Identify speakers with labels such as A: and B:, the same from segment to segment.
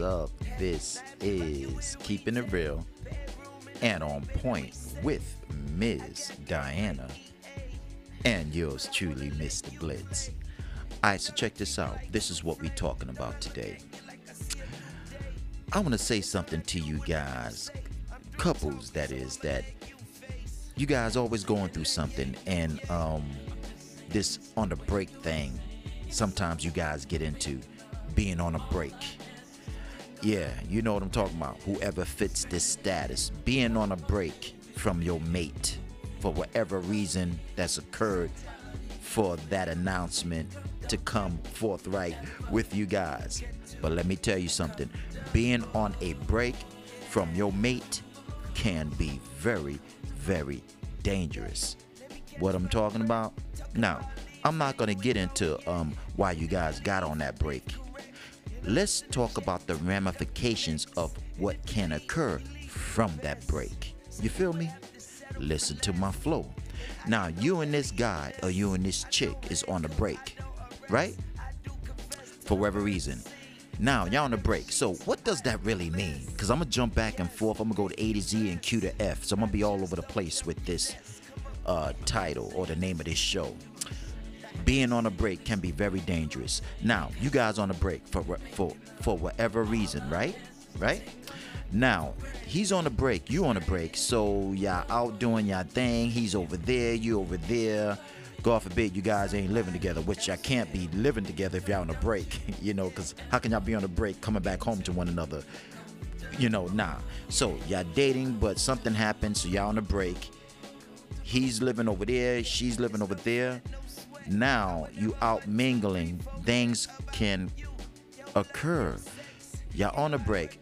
A: Up? This is Keeping It Real and On Point with Ms. Diana and yours truly, Mr. Blitz. Alright, so check this out. This is what we're talking about today. I want to say something to you guys, couples that is, that you guys always going through something and um this on the break thing sometimes you guys get into being on a break yeah you know what i'm talking about whoever fits this status being on a break from your mate for whatever reason that's occurred for that announcement to come forthright with you guys but let me tell you something being on a break from your mate can be very very dangerous. What I'm talking about? Now, I'm not going to get into um, why you guys got on that break. Let's talk about the ramifications of what can occur from that break. You feel me? Listen to my flow. Now, you and this guy or you and this chick is on a break, right? For whatever reason. Now, y'all on a break. So, what does that really mean? Because I'm going to jump back and forth. I'm going to go to A to Z and Q to F. So, I'm going to be all over the place with this uh, title or the name of this show. Being on a break can be very dangerous. Now, you guys on a break for for for whatever reason, right? Right? Now, he's on a break, you on a break, so y'all out doing y'all thing. He's over there, you over there. God forbid you guys ain't living together, which I can't be living together if y'all on a break, you know, because how can y'all be on a break coming back home to one another? You know, nah. So y'all dating, but something happened, so y'all on a break. He's living over there, she's living over there. Now you out mingling, things can occur. Y'all on a break.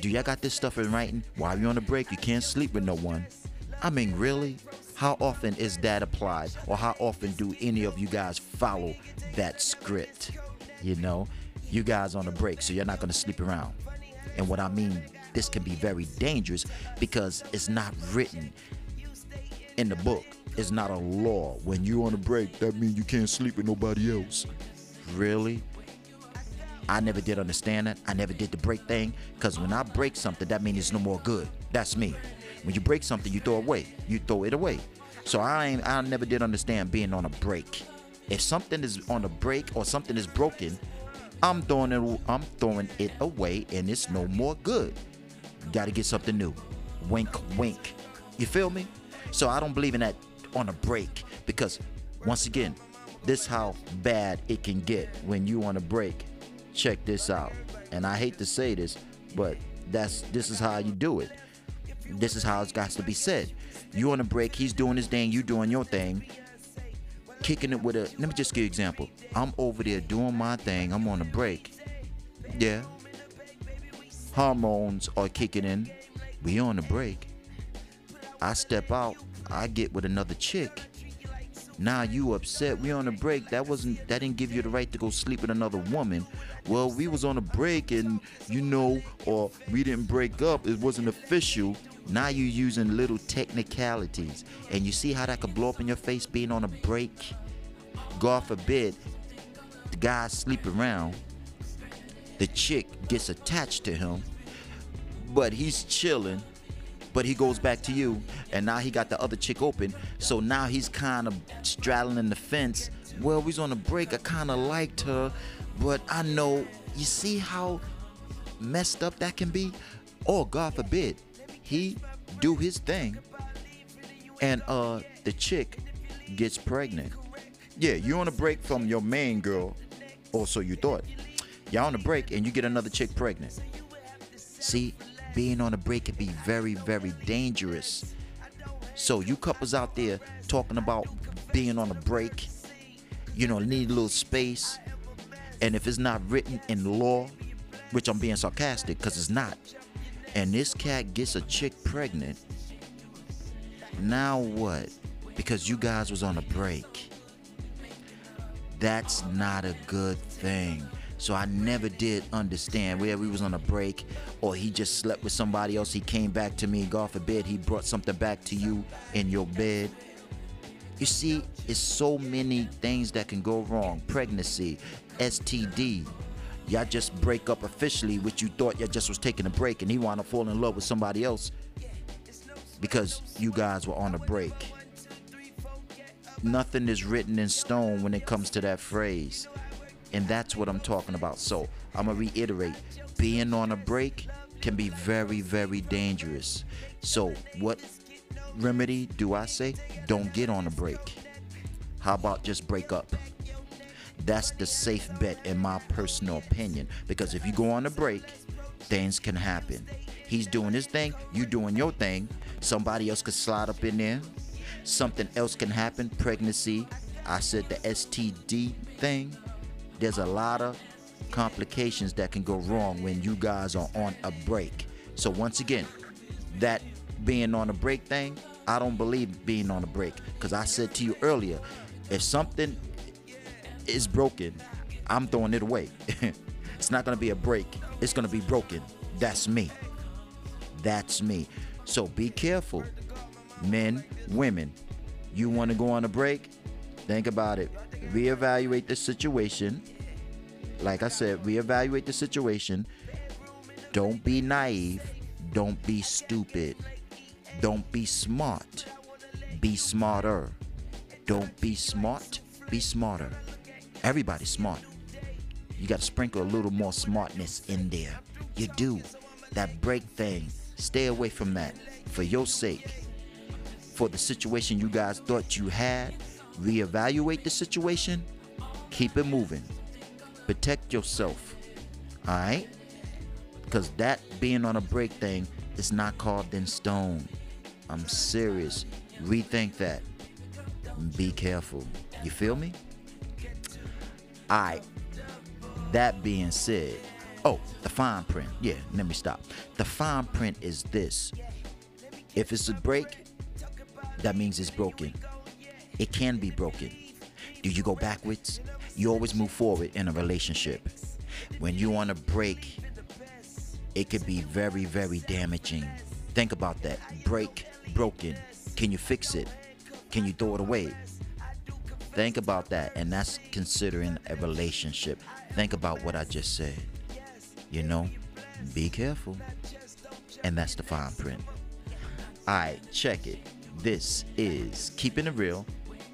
A: Do y'all got this stuff in writing? While you on a break, you can't sleep with no one. I mean, really? How often is that applied? Or how often do any of you guys follow that script? You know, you guys on a break, so you're not gonna sleep around. And what I mean, this can be very dangerous because it's not written in the book. It's not a law. When you on a break, that means you can't sleep with nobody else. Really? I never did understand that. I never did the break thing. Because when I break something, that means it's no more good. That's me. When you break something, you throw it away. You throw it away. So I ain't, I never did understand being on a break. If something is on a break or something is broken, I'm throwing it I'm throwing it away and it's no more good. Gotta get something new. Wink wink. You feel me? So I don't believe in that on a break because once again, this how bad it can get when you on a break. Check this out. And I hate to say this, but that's this is how you do it this is how it's got to be said. You on a break, he's doing his thing, you doing your thing. Kicking it with a let me just give you an example. I'm over there doing my thing, I'm on a break. Yeah. Hormones are kicking in. We on a break. I step out, I get with another chick. Now you upset. We on a break. That wasn't that didn't give you the right to go sleep with another woman. Well, we was on a break and you know, or we didn't break up. It wasn't official. Now you're using little technicalities. And you see how that could blow up in your face being on a break? God forbid the guy sleep around. The chick gets attached to him, but he's chilling but he goes back to you and now he got the other chick open. So now he's kind of straddling the fence. Well we was on a break. I kind of liked her but i know you see how messed up that can be? Or god forbid. He do his thing and uh the chick gets pregnant. Yeah you on a break from your main girl or so you thought. Y'all on a break and you get another chick pregnant. See being on a break can be very, very dangerous. So you couples out there talking about being on a break, you know, need a little space. And if it's not written in law, which I'm being sarcastic because it's not, and this cat gets a chick pregnant, now what? Because you guys was on a break. That's not a good thing. So I never did understand where he was on a break or he just slept with somebody else. He came back to me. God forbid he brought something back to you in your bed. You see, it's so many things that can go wrong. Pregnancy, STD, Y'all just break up officially, which you thought y'all just was taking a break, and he wanna fall in love with somebody else because you guys were on a break. Nothing is written in stone when it comes to that phrase. And that's what I'm talking about. So I'm gonna reiterate being on a break can be very, very dangerous. So, what remedy do I say? Don't get on a break. How about just break up? That's the safe bet, in my personal opinion. Because if you go on a break, things can happen. He's doing his thing, you doing your thing. Somebody else could slide up in there. Something else can happen. Pregnancy. I said the STD thing. There's a lot of complications that can go wrong when you guys are on a break. So once again, that being on a break thing, I don't believe being on a break because I said to you earlier, if something is broken, I'm throwing it away. it's not going to be a break. It's going to be broken. That's me. That's me. So be careful. Men, women, you want to go on a break? Think about it. Reevaluate the situation like I said, reevaluate the situation. Don't be naive. Don't be stupid. Don't be smart. Be smarter. Don't be smart. Be smarter. Everybody's smart. You got to sprinkle a little more smartness in there. You do. That break thing, stay away from that for your sake. For the situation you guys thought you had, reevaluate the situation, keep it moving protect yourself. All right? Because that being on a break thing is not carved in stone. I'm serious. Rethink that. Be careful. You feel me? All right. That being said, oh, the fine print. Yeah, let me stop. The fine print is this. If it's a break, that means it's broken. It can be broken. Do you go backwards? you always move forward in a relationship. When you want to break, it could be very, very damaging. Think about that. Break, broken. Can you fix it? Can you throw it away? Think about that, and that's considering a relationship. Think about what I just said. You know, be careful. And that's the fine print. Alright, check it. This is Keeping It Real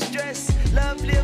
A: stress. Love, live,